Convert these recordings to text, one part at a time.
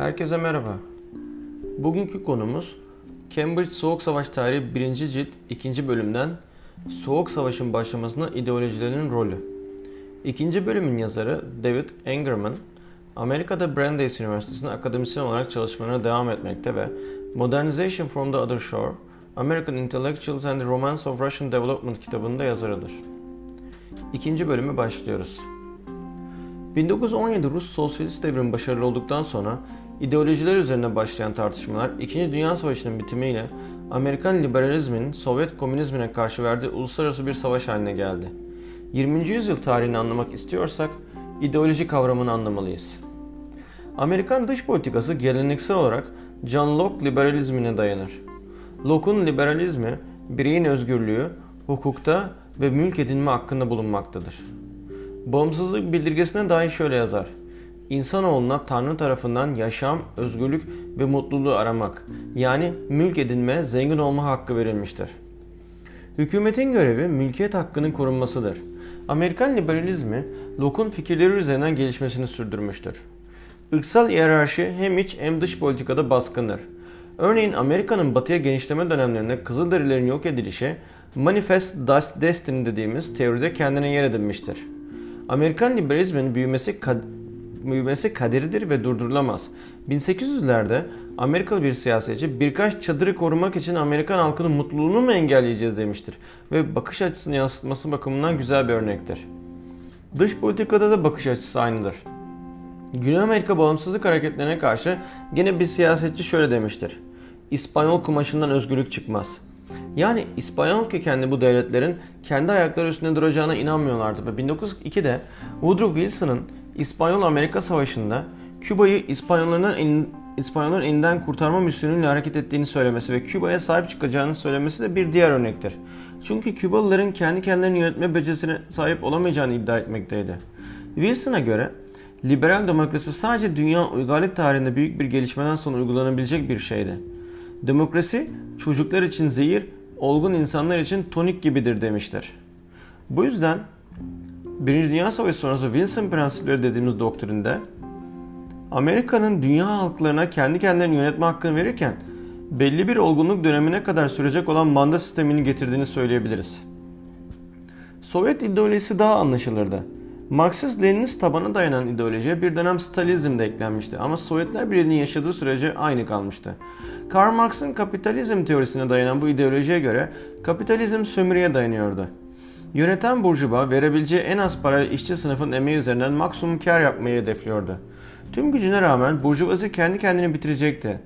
Herkese merhaba. Bugünkü konumuz Cambridge Soğuk Savaş Tarihi 1. cilt 2. bölümden Soğuk Savaş'ın başlamasına ideolojilerin rolü. İkinci bölümün yazarı David Engerman, Amerika'da Brandeis Üniversitesi'nde akademisyen olarak çalışmalarına devam etmekte ve Modernization from the Other Shore, American Intellectuals and the Romance of Russian Development kitabının da yazarıdır. İkinci bölümü başlıyoruz. 1917 Rus Sosyalist devrim başarılı olduktan sonra ideolojiler üzerine başlayan tartışmalar 2. Dünya Savaşı'nın bitimiyle Amerikan liberalizmin Sovyet komünizmine karşı verdiği uluslararası bir savaş haline geldi. 20. yüzyıl tarihini anlamak istiyorsak ideoloji kavramını anlamalıyız. Amerikan dış politikası geleneksel olarak John Locke liberalizmine dayanır. Locke'un liberalizmi bireyin özgürlüğü, hukukta ve mülk edinme hakkında bulunmaktadır. Bağımsızlık bildirgesine dair şöyle yazar. İnsanoğluna Tanrı tarafından yaşam, özgürlük ve mutluluğu aramak, yani mülk edinme, zengin olma hakkı verilmiştir. Hükümetin görevi mülkiyet hakkının korunmasıdır. Amerikan liberalizmi Locke'un fikirleri üzerinden gelişmesini sürdürmüştür. Irksal hiyerarşi hem iç hem dış politikada baskındır. Örneğin Amerika'nın batıya genişleme dönemlerinde Kızılderililerin yok edilişi Manifest Destiny dediğimiz teoride kendine yer edinmiştir. Amerikan liberalizmin büyümesi, kad büyümesi kaderidir ve durdurulamaz. 1800'lerde Amerikalı bir siyasetçi birkaç çadırı korumak için Amerikan halkının mutluluğunu mu engelleyeceğiz demiştir. Ve bakış açısını yansıtması bakımından güzel bir örnektir. Dış politikada da bakış açısı aynıdır. Güney Amerika bağımsızlık hareketlerine karşı gene bir siyasetçi şöyle demiştir. İspanyol kumaşından özgürlük çıkmaz.'' Yani İspanyol kökenli bu devletlerin kendi ayakları üstünde duracağına inanmıyorlardı ve 1902'de Woodrow Wilson'ın İspanyol-Amerika Savaşı'nda Küba'yı İspanyolların elin, İspanyolların elinden kurtarma misyonuyla hareket ettiğini söylemesi ve Küba'ya sahip çıkacağını söylemesi de bir diğer örnektir. Çünkü Kübalıların kendi kendilerini yönetme becerisine sahip olamayacağını iddia etmekteydi. Wilson'a göre liberal demokrasi sadece dünya uygarlık tarihinde büyük bir gelişmeden sonra uygulanabilecek bir şeydi. Demokrasi çocuklar için zehir, olgun insanlar için tonik gibidir demiştir. Bu yüzden Birinci Dünya Savaşı sonrası Wilson prensipleri dediğimiz doktrinde Amerika'nın dünya halklarına kendi kendilerini yönetme hakkını verirken belli bir olgunluk dönemine kadar sürecek olan manda sistemini getirdiğini söyleyebiliriz. Sovyet ideolojisi daha anlaşılırdı. Marksist-Leninist tabana dayanan ideolojiye bir dönem Stalizm de eklenmişti ama Sovyetler Birliği'nin yaşadığı sürece aynı kalmıştı. Karl Marx'ın kapitalizm teorisine dayanan bu ideolojiye göre kapitalizm sömürüye dayanıyordu. Yöneten burjuva verebileceği en az parayla işçi sınıfın emeği üzerinden maksimum kar yapmayı hedefliyordu. Tüm gücüne rağmen burjuvazi kendi kendini bitirecekti.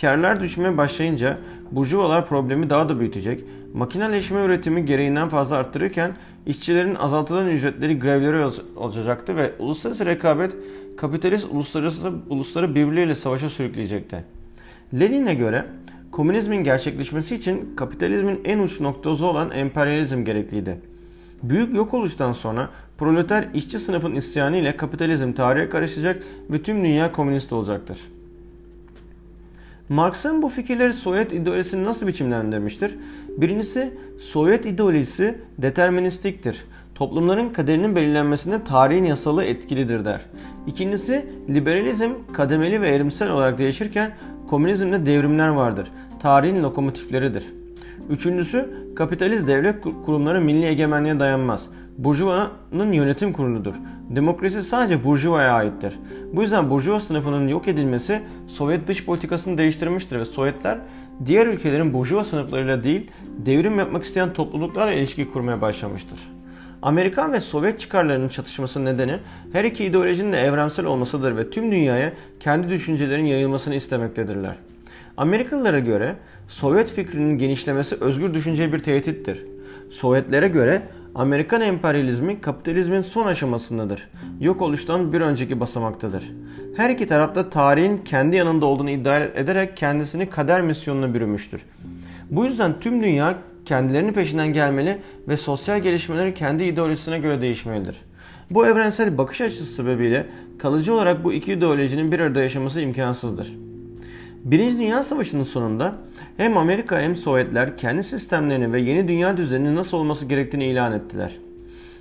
Karlar düşmeye başlayınca burjuvalar problemi daha da büyütecek, makineleşme üretimi gereğinden fazla arttırırken işçilerin azaltılan ücretleri grevlere olacaktı ve uluslararası rekabet kapitalist uluslararası ulusları birbirleriyle savaşa sürükleyecekti. Lenin'e göre komünizmin gerçekleşmesi için kapitalizmin en uç noktası olan emperyalizm gerekliydi. Büyük yok oluştan sonra proleter işçi sınıfın isyanı ile kapitalizm tarihe karışacak ve tüm dünya komünist olacaktır. Marx'ın bu fikirleri Sovyet ideolojisini nasıl biçimlendirmiştir? Birincisi Sovyet ideolojisi deterministiktir. Toplumların kaderinin belirlenmesinde tarihin yasalı etkilidir der. İkincisi liberalizm kademeli ve erimsel olarak değişirken komünizmde devrimler vardır. Tarihin lokomotifleridir. Üçüncüsü kapitalist devlet kurumları milli egemenliğe dayanmaz. Burjuva'nın yönetim kuruludur. Demokrasi sadece Burjuva'ya aittir. Bu yüzden Burjuva sınıfının yok edilmesi Sovyet dış politikasını değiştirmiştir ve Sovyetler diğer ülkelerin Burjuva sınıflarıyla değil devrim yapmak isteyen topluluklarla ilişki kurmaya başlamıştır. Amerikan ve Sovyet çıkarlarının çatışması nedeni her iki ideolojinin de evrensel olmasıdır ve tüm dünyaya kendi düşüncelerin yayılmasını istemektedirler. Amerikalılara göre Sovyet fikrinin genişlemesi özgür düşünceye bir tehdittir. Sovyetlere göre Amerikan emperyalizmi kapitalizmin son aşamasındadır. Yok oluştan bir önceki basamaktadır. Her iki tarafta tarihin kendi yanında olduğunu iddia ederek kendisini kader misyonuna bürümüştür. Bu yüzden tüm dünya kendilerinin peşinden gelmeli ve sosyal gelişmeleri kendi ideolojisine göre değişmelidir. Bu evrensel bakış açısı sebebiyle kalıcı olarak bu iki ideolojinin bir arada yaşaması imkansızdır. Birinci Dünya Savaşı'nın sonunda hem Amerika hem Sovyetler kendi sistemlerini ve yeni dünya düzeninin nasıl olması gerektiğini ilan ettiler.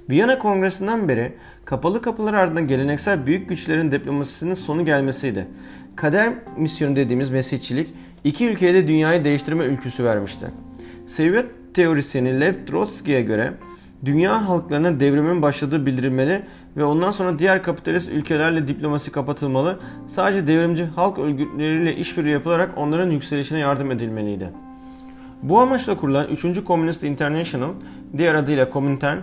Viyana Kongresi'nden beri kapalı kapılar ardında geleneksel büyük güçlerin diplomasisinin sonu gelmesiydi. kader misyonu dediğimiz mesihçilik iki ülkeye de dünyayı değiştirme ülküsü vermişti. Sovyet teorisyeni Lev Trotsky'ye göre dünya halklarına devrimin başladığı bildirilmeli ve ondan sonra diğer kapitalist ülkelerle diplomasi kapatılmalı, sadece devrimci halk örgütleriyle işbirliği yapılarak onların yükselişine yardım edilmeliydi. Bu amaçla kurulan 3. Communist International, diğer adıyla Komintern,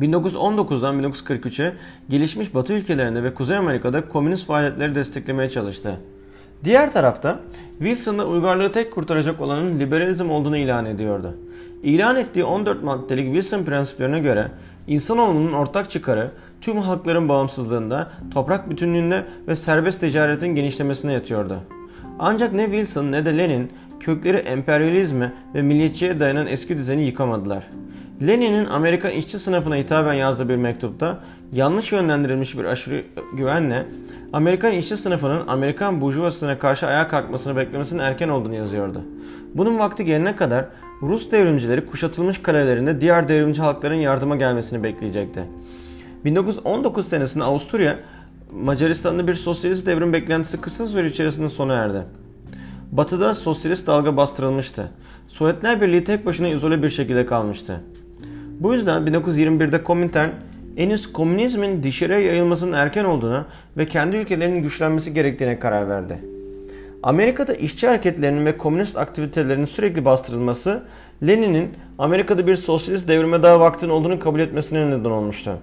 1919'dan 1943'e gelişmiş Batı ülkelerinde ve Kuzey Amerika'da komünist faaliyetleri desteklemeye çalıştı. Diğer tarafta Wilson'da uygarlığı tek kurtaracak olanın liberalizm olduğunu ilan ediyordu. İlan ettiği 14 maddelik Wilson prensiplerine göre insanoğlunun ortak çıkarı tüm halkların bağımsızlığında, toprak bütünlüğünde ve serbest ticaretin genişlemesine yatıyordu. Ancak ne Wilson ne de Lenin kökleri emperyalizme ve milliyetçiye dayanan eski düzeni yıkamadılar. Lenin'in Amerikan işçi sınıfına hitaben yazdığı bir mektupta yanlış yönlendirilmiş bir aşırı güvenle Amerikan işçi sınıfının Amerikan burjuvasına karşı ayağa kalkmasını beklemesinin erken olduğunu yazıyordu. Bunun vakti gelene kadar Rus devrimcileri kuşatılmış kalelerinde diğer devrimci halkların yardıma gelmesini bekleyecekti. 1919 senesinde Avusturya, Macaristan'da bir sosyalist devrim beklentisi kısa süre içerisinde sona erdi. Batıda sosyalist dalga bastırılmıştı. Sovyetler Birliği tek başına izole bir şekilde kalmıştı. Bu yüzden 1921'de Komintern henüz komünizmin dışarıya yayılmasının erken olduğuna ve kendi ülkelerinin güçlenmesi gerektiğine karar verdi. Amerika'da işçi hareketlerinin ve komünist aktivitelerinin sürekli bastırılması Lenin'in Amerika'da bir sosyalist devrime daha vaktin olduğunu kabul etmesine neden olmuştu.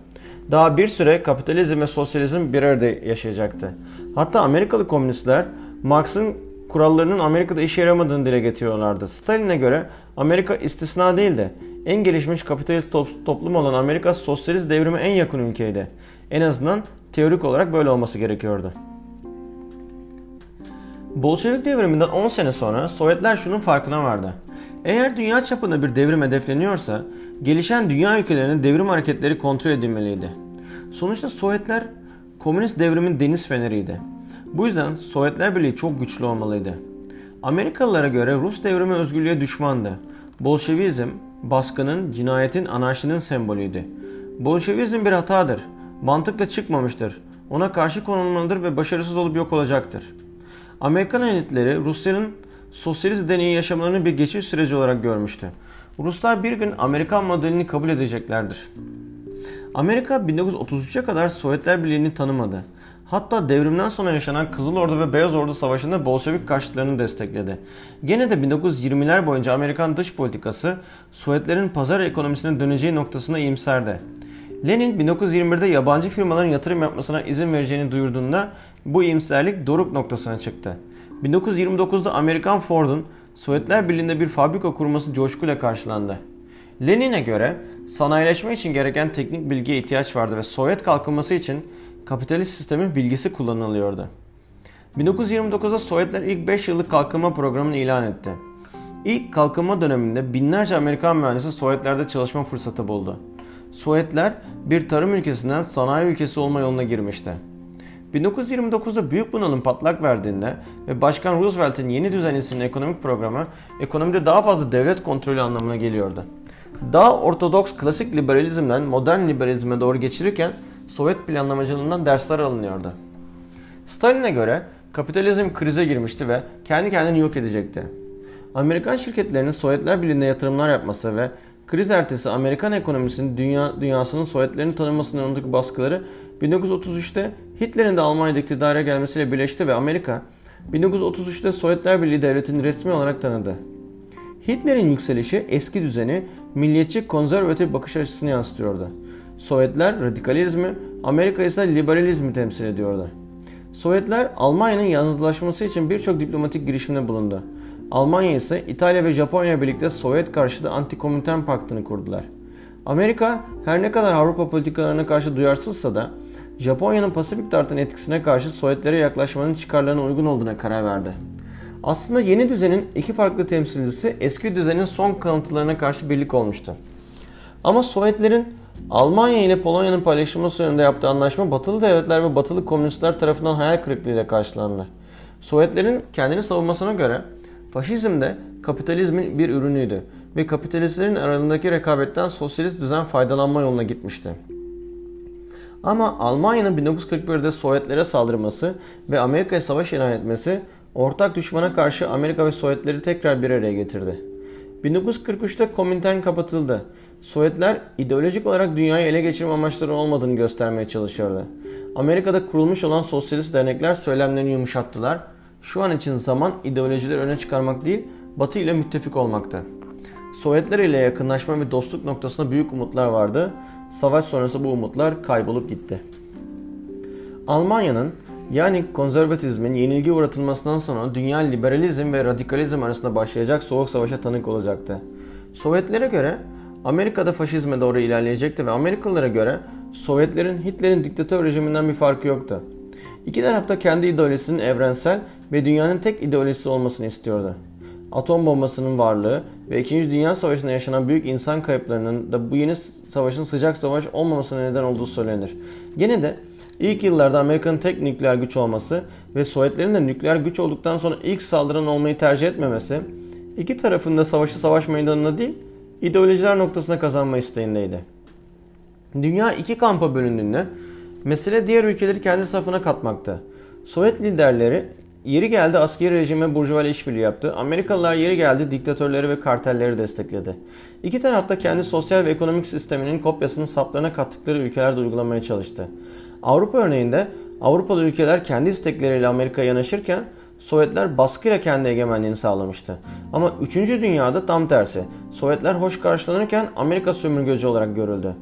Daha bir süre kapitalizm ve sosyalizm bir arada yaşayacaktı. Hatta Amerikalı komünistler Marx'ın kurallarının Amerika'da işe yaramadığını dile getiriyorlardı. Stalin'e göre Amerika istisna değildi. En gelişmiş kapitalist toplum olan Amerika sosyalist devrime en yakın ülkeydi. En azından teorik olarak böyle olması gerekiyordu. Bolşevik devriminden 10 sene sonra Sovyetler şunun farkına vardı. Eğer dünya çapında bir devrim hedefleniyorsa gelişen dünya ülkelerinin devrim hareketleri kontrol edilmeliydi. Sonuçta Sovyetler komünist devrimin deniz feneriydi. Bu yüzden Sovyetler Birliği çok güçlü olmalıydı. Amerikalılara göre Rus devrimi özgürlüğe düşmandı. Bolşevizm, baskının, cinayetin, anarşinin sembolüydü. Bolşevizm bir hatadır. Mantıkla çıkmamıştır. Ona karşı konulmalıdır ve başarısız olup yok olacaktır. Amerikan elitleri Rusya'nın sosyalist deneyi yaşamalarını bir geçiş süreci olarak görmüştü. Ruslar bir gün Amerikan modelini kabul edeceklerdir. Amerika 1933'e kadar Sovyetler Birliği'ni tanımadı. Hatta devrimden sonra yaşanan Kızıl Ordu ve Beyaz Ordu Savaşı'nda Bolşevik karşıtlarını destekledi. Gene de 1920'ler boyunca Amerikan dış politikası Sovyetlerin pazar ekonomisine döneceği noktasında iyimserdi. Lenin 1921'de yabancı firmaların yatırım yapmasına izin vereceğini duyurduğunda bu iyimserlik doruk noktasına çıktı. 1929'da Amerikan Ford'un Sovyetler Birliği'nde bir fabrika kurması coşkuyla karşılandı. Lenin'e göre sanayileşme için gereken teknik bilgiye ihtiyaç vardı ve Sovyet kalkınması için kapitalist sistemin bilgisi kullanılıyordu. 1929'da Sovyetler ilk 5 yıllık kalkınma programını ilan etti. İlk kalkınma döneminde binlerce Amerikan mühendisi Sovyetlerde çalışma fırsatı buldu. Sovyetler bir tarım ülkesinden sanayi ülkesi olma yoluna girmişti. 1929'da büyük bunalım patlak verdiğinde ve Başkan Roosevelt'in yeni düzen isimli ekonomik programı ekonomide daha fazla devlet kontrolü anlamına geliyordu. Daha ortodoks klasik liberalizmden modern liberalizme doğru geçirirken Sovyet planlamacılığından dersler alınıyordu. Stalin'e göre kapitalizm krize girmişti ve kendi kendini yok edecekti. Amerikan şirketlerinin Sovyetler Birliği'nde yatırımlar yapması ve kriz ertesi Amerikan ekonomisinin dünya, dünyasının Sovyetlerin tanınmasının önündeki baskıları 1933'te Hitler'in de Almanya'da iktidara gelmesiyle birleşti ve Amerika 1933'te Sovyetler Birliği devletini resmi olarak tanıdı. Hitler'in yükselişi eski düzeni milliyetçi konservatif bakış açısını yansıtıyordu. Sovyetler radikalizmi, Amerika ise liberalizmi temsil ediyordu. Sovyetler Almanya'nın yalnızlaşması için birçok diplomatik girişimde bulundu. Almanya ise İtalya ve Japonya birlikte Sovyet karşıtı antikomintern paktını kurdular. Amerika her ne kadar Avrupa politikalarına karşı duyarsızsa da Japonya'nın Pasifik tartın etkisine karşı Sovyetlere yaklaşmanın çıkarlarına uygun olduğuna karar verdi. Aslında yeni düzenin iki farklı temsilcisi eski düzenin son kalıntılarına karşı birlik olmuştu. Ama Sovyetlerin Almanya ile Polonya'nın paylaşılması yönünde yaptığı anlaşma batılı devletler ve batılı komünistler tarafından hayal kırıklığıyla karşılandı. Sovyetlerin kendini savunmasına göre faşizm de kapitalizmin bir ürünüydü ve kapitalistlerin aralarındaki rekabetten sosyalist düzen faydalanma yoluna gitmişti. Ama Almanya'nın 1941'de Sovyetlere saldırması ve Amerika'ya savaş ilan etmesi ortak düşmana karşı Amerika ve Sovyetleri tekrar bir araya getirdi. 1943'te Komintern kapatıldı. Sovyetler ideolojik olarak dünyayı ele geçirme amaçları olmadığını göstermeye çalışıyordu. Amerika'da kurulmuş olan sosyalist dernekler söylemlerini yumuşattılar. Şu an için zaman ideolojileri öne çıkarmak değil, Batı ile müttefik olmakta. Sovyetler ile yakınlaşma ve dostluk noktasında büyük umutlar vardı. Savaş sonrası bu umutlar kaybolup gitti. Almanya'nın yani konservatizmin yenilgi uğratılmasından sonra dünya liberalizm ve radikalizm arasında başlayacak soğuk savaşa tanık olacaktı. Sovyetlere göre Amerika'da faşizme doğru ilerleyecekti ve Amerikalılara göre Sovyetlerin Hitler'in diktatör rejiminden bir farkı yoktu. İki taraf da kendi ideolojisinin evrensel ve dünyanın tek ideolojisi olmasını istiyordu. Atom bombasının varlığı ve 2. Dünya Savaşı'nda yaşanan büyük insan kayıplarının da bu yeni savaşın sıcak savaş olmamasına neden olduğu söylenir. Gene de ilk yıllarda Amerika'nın tek nükleer güç olması ve Sovyetlerin de nükleer güç olduktan sonra ilk saldıran olmayı tercih etmemesi, iki tarafında savaşı savaş meydanına değil, ideolojiler noktasına kazanma isteğindeydi. Dünya iki kampa bölündüğünde mesele diğer ülkeleri kendi safına katmakta. Sovyet liderleri yeri geldi askeri rejime burjuva işbirliği yaptı. Amerikalılar yeri geldi diktatörleri ve kartelleri destekledi. İki taraf da kendi sosyal ve ekonomik sisteminin kopyasını saplarına kattıkları ülkelerde uygulamaya çalıştı. Avrupa örneğinde Avrupalı ülkeler kendi istekleriyle Amerika'ya yanaşırken Sovyetler baskıyla kendi egemenliğini sağlamıştı. Ama 3. dünyada tam tersi. Sovyetler hoş karşılanırken Amerika sömürgeci olarak görüldü.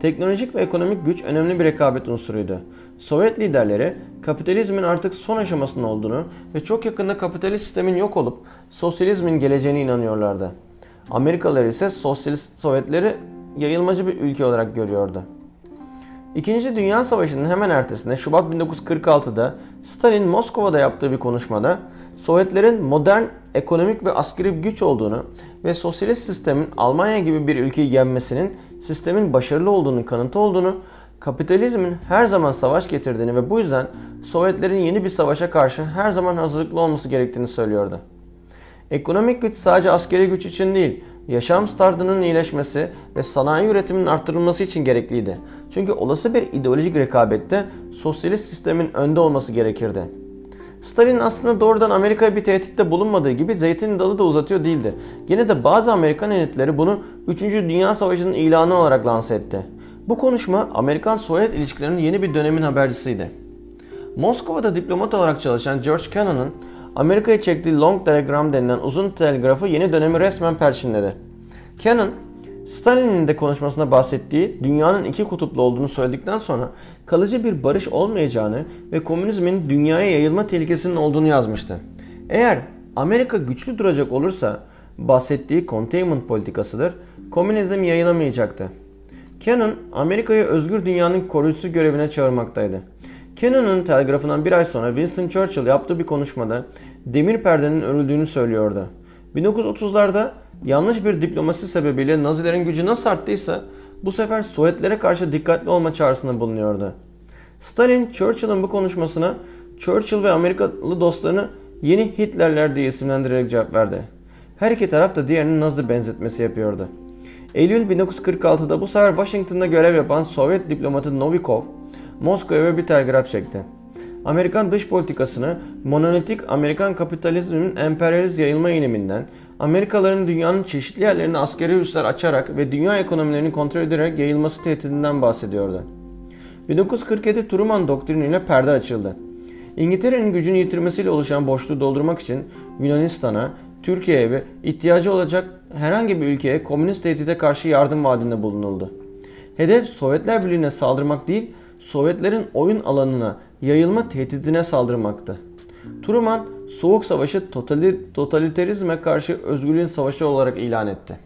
Teknolojik ve ekonomik güç önemli bir rekabet unsuruydu. Sovyet liderleri kapitalizmin artık son aşamasında olduğunu ve çok yakında kapitalist sistemin yok olup sosyalizmin geleceğine inanıyorlardı. Amerikalılar ise sosyalist Sovyetleri yayılmacı bir ülke olarak görüyordu. İkinci Dünya Savaşı'nın hemen ertesinde Şubat 1946'da Stalin Moskova'da yaptığı bir konuşmada Sovyetlerin modern ekonomik ve askeri güç olduğunu ve sosyalist sistemin Almanya gibi bir ülkeyi yenmesinin sistemin başarılı olduğunu kanıtı olduğunu, kapitalizmin her zaman savaş getirdiğini ve bu yüzden Sovyetlerin yeni bir savaşa karşı her zaman hazırlıklı olması gerektiğini söylüyordu. Ekonomik güç sadece askeri güç için değil, yaşam standartının iyileşmesi ve sanayi üretiminin arttırılması için gerekliydi. Çünkü olası bir ideolojik rekabette sosyalist sistemin önde olması gerekirdi. Stalin aslında doğrudan Amerika'ya bir tehditte bulunmadığı gibi zeytin dalı da uzatıyor değildi. Gene de bazı Amerikan elitleri bunu 3. Dünya Savaşı'nın ilanı olarak lanse etti. Bu konuşma Amerikan-Sovyet ilişkilerinin yeni bir dönemin habercisiydi. Moskova'da diplomat olarak çalışan George Kennan'ın Amerika'ya çektiği Long Telegram denilen uzun telgrafı yeni dönemi resmen perçinledi. Kennan, Stalin'in de konuşmasında bahsettiği dünyanın iki kutuplu olduğunu söyledikten sonra kalıcı bir barış olmayacağını ve komünizmin dünyaya yayılma tehlikesinin olduğunu yazmıştı. Eğer Amerika güçlü duracak olursa bahsettiği containment politikasıdır, komünizm yayılamayacaktı. Kennan, Amerika'yı özgür dünyanın koruyucusu görevine çağırmaktaydı. Kennan'ın telgrafından bir ay sonra Winston Churchill yaptığı bir konuşmada demir perdenin örüldüğünü söylüyordu. 1930'larda yanlış bir diplomasi sebebiyle Nazilerin gücü nasıl arttıysa bu sefer Sovyetlere karşı dikkatli olma çağrısında bulunuyordu. Stalin Churchill'ın bu konuşmasına Churchill ve Amerikalı dostlarını yeni Hitlerler diye isimlendirerek cevap verdi. Her iki taraf da diğerinin Nazi benzetmesi yapıyordu. Eylül 1946'da bu sefer Washington'da görev yapan Sovyet diplomatı Novikov, Moskova'ya bir telgraf çekti. Amerikan dış politikasını monolitik Amerikan kapitalizminin emperyalist yayılma eğiliminden, Amerikalıların dünyanın çeşitli yerlerine askeri üsler açarak ve dünya ekonomilerini kontrol ederek yayılması tehdidinden bahsediyordu. 1947 Truman doktriniyle perde açıldı. İngiltere'nin gücünü yitirmesiyle oluşan boşluğu doldurmak için Yunanistan'a, Türkiye'ye ve ihtiyacı olacak herhangi bir ülkeye komünist tehdide karşı yardım vaadinde bulunuldu. Hedef Sovyetler Birliği'ne saldırmak değil, Sovyetlerin oyun alanına yayılma tehdidine saldırmaktı. Truman, Soğuk Savaşı totaliterizme karşı özgürlüğün savaşı olarak ilan etti.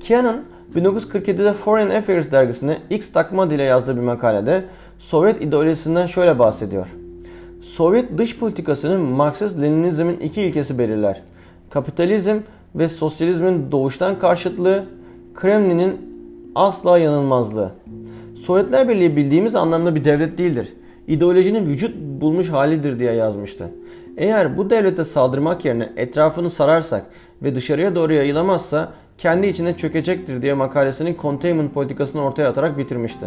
Kian'ın 1947'de Foreign Affairs dergisine X takma dile yazdığı bir makalede Sovyet ideolojisinden şöyle bahsediyor. Sovyet dış politikasının Marksist-Leninizmin iki ilkesi belirler. Kapitalizm ve sosyalizmin doğuştan karşıtlığı, Kremlin'in asla yanılmazlığı. Sovyetler Birliği bildiğimiz anlamda bir devlet değildir. İdeolojinin vücut bulmuş halidir diye yazmıştı. Eğer bu devlete saldırmak yerine etrafını sararsak ve dışarıya doğru yayılamazsa kendi içine çökecektir diye makalesinin containment politikasını ortaya atarak bitirmişti.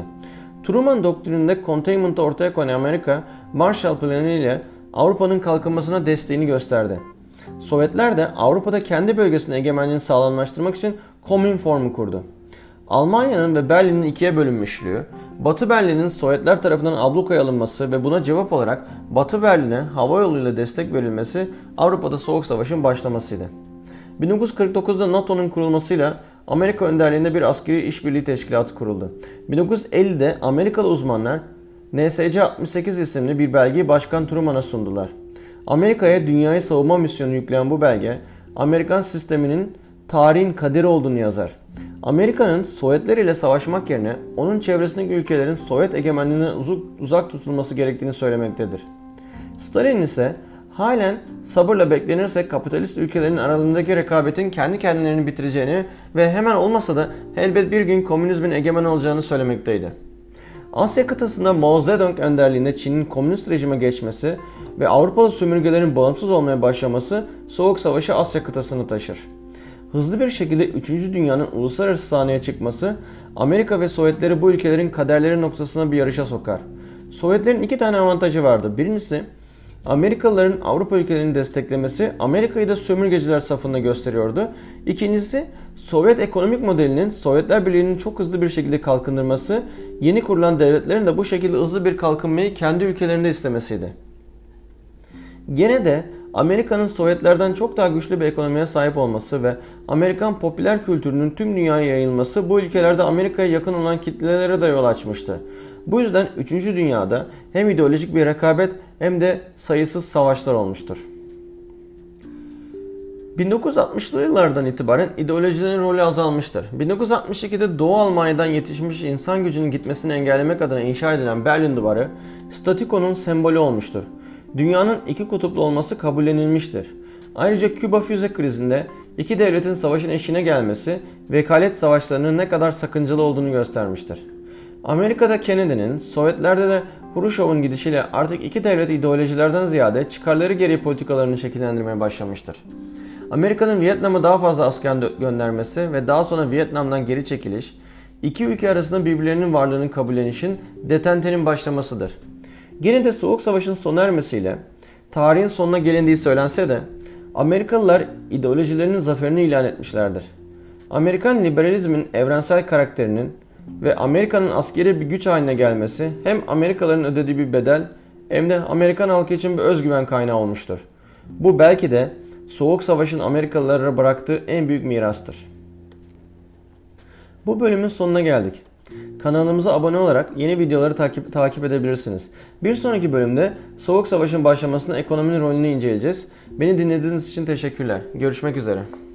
Truman doktrininde containment'ı ortaya koyan Amerika, Marshall Planı ile Avrupa'nın kalkınmasına desteğini gösterdi. Sovyetler de Avrupa'da kendi bölgesinin egemenliğini sağlamlaştırmak için Komünform'u kurdu. Almanya'nın ve Berlin'in ikiye bölünmüşlüğü, Batı Berlin'in Sovyetler tarafından ablukaya alınması ve buna cevap olarak Batı Berlin'e hava yoluyla destek verilmesi Avrupa'da Soğuk Savaş'ın başlamasıydı. 1949'da NATO'nun kurulmasıyla Amerika önderliğinde bir askeri işbirliği teşkilatı kuruldu. 1950'de Amerikalı uzmanlar NSC-68 isimli bir belgeyi Başkan Truman'a sundular. Amerika'ya dünyayı savunma misyonu yükleyen bu belge, Amerikan sisteminin tarihin kaderi olduğunu yazar. Amerika'nın Sovyetler ile savaşmak yerine onun çevresindeki ülkelerin Sovyet egemenliğinden uzak tutulması gerektiğini söylemektedir. Stalin ise halen sabırla beklenirse kapitalist ülkelerin aralarındaki rekabetin kendi kendilerini bitireceğini ve hemen olmasa da elbet bir gün komünizmin egemen olacağını söylemekteydi. Asya kıtasında Mao Zedong önderliğinde Çin'in komünist rejime geçmesi ve Avrupalı sömürgelerin bağımsız olmaya başlaması Soğuk Savaşı Asya kıtasını taşır. Hızlı bir şekilde 3. Dünyanın uluslararası sahneye çıkması Amerika ve Sovyetleri bu ülkelerin kaderleri noktasına bir yarışa sokar. Sovyetlerin iki tane avantajı vardı. Birincisi Amerikalıların Avrupa ülkelerini desteklemesi Amerika'yı da sömürgeciler safında gösteriyordu. İkincisi Sovyet ekonomik modelinin Sovyetler Birliği'nin çok hızlı bir şekilde kalkındırması, yeni kurulan devletlerin de bu şekilde hızlı bir kalkınmayı kendi ülkelerinde istemesiydi. Gene de Amerika'nın Sovyetlerden çok daha güçlü bir ekonomiye sahip olması ve Amerikan popüler kültürünün tüm dünyaya yayılması bu ülkelerde Amerika'ya yakın olan kitlelere de yol açmıştı. Bu yüzden 3. Dünyada hem ideolojik bir rekabet hem de sayısız savaşlar olmuştur. 1960'lı yıllardan itibaren ideolojilerin rolü azalmıştır. 1962'de Doğu Almanya'dan yetişmiş insan gücünün gitmesini engellemek adına inşa edilen Berlin Duvarı, statiko'nun sembolü olmuştur. Dünyanın iki kutuplu olması kabullenilmiştir. Ayrıca Küba füze krizinde iki devletin savaşın eşine gelmesi vekalet savaşlarının ne kadar sakıncalı olduğunu göstermiştir. Amerika'da Kennedy'nin, Sovyetlerde de Hruşov'un gidişiyle artık iki devlet ideolojilerden ziyade çıkarları gereği politikalarını şekillendirmeye başlamıştır. Amerika'nın Vietnam'a daha fazla asker göndermesi ve daha sonra Vietnam'dan geri çekiliş, iki ülke arasında birbirlerinin varlığını kabullenişin detentenin başlamasıdır. Gene de Soğuk Savaş'ın sona ermesiyle tarihin sonuna gelindiği söylense de Amerikalılar ideolojilerinin zaferini ilan etmişlerdir. Amerikan liberalizmin evrensel karakterinin ve Amerika'nın askeri bir güç haline gelmesi hem Amerikalıların ödediği bir bedel hem de Amerikan halkı için bir özgüven kaynağı olmuştur. Bu belki de Soğuk Savaş'ın Amerikalılara bıraktığı en büyük mirastır. Bu bölümün sonuna geldik. Kanalımıza abone olarak yeni videoları takip, takip edebilirsiniz. Bir sonraki bölümde Soğuk Savaş'ın başlamasında ekonominin rolünü inceleyeceğiz. Beni dinlediğiniz için teşekkürler. Görüşmek üzere.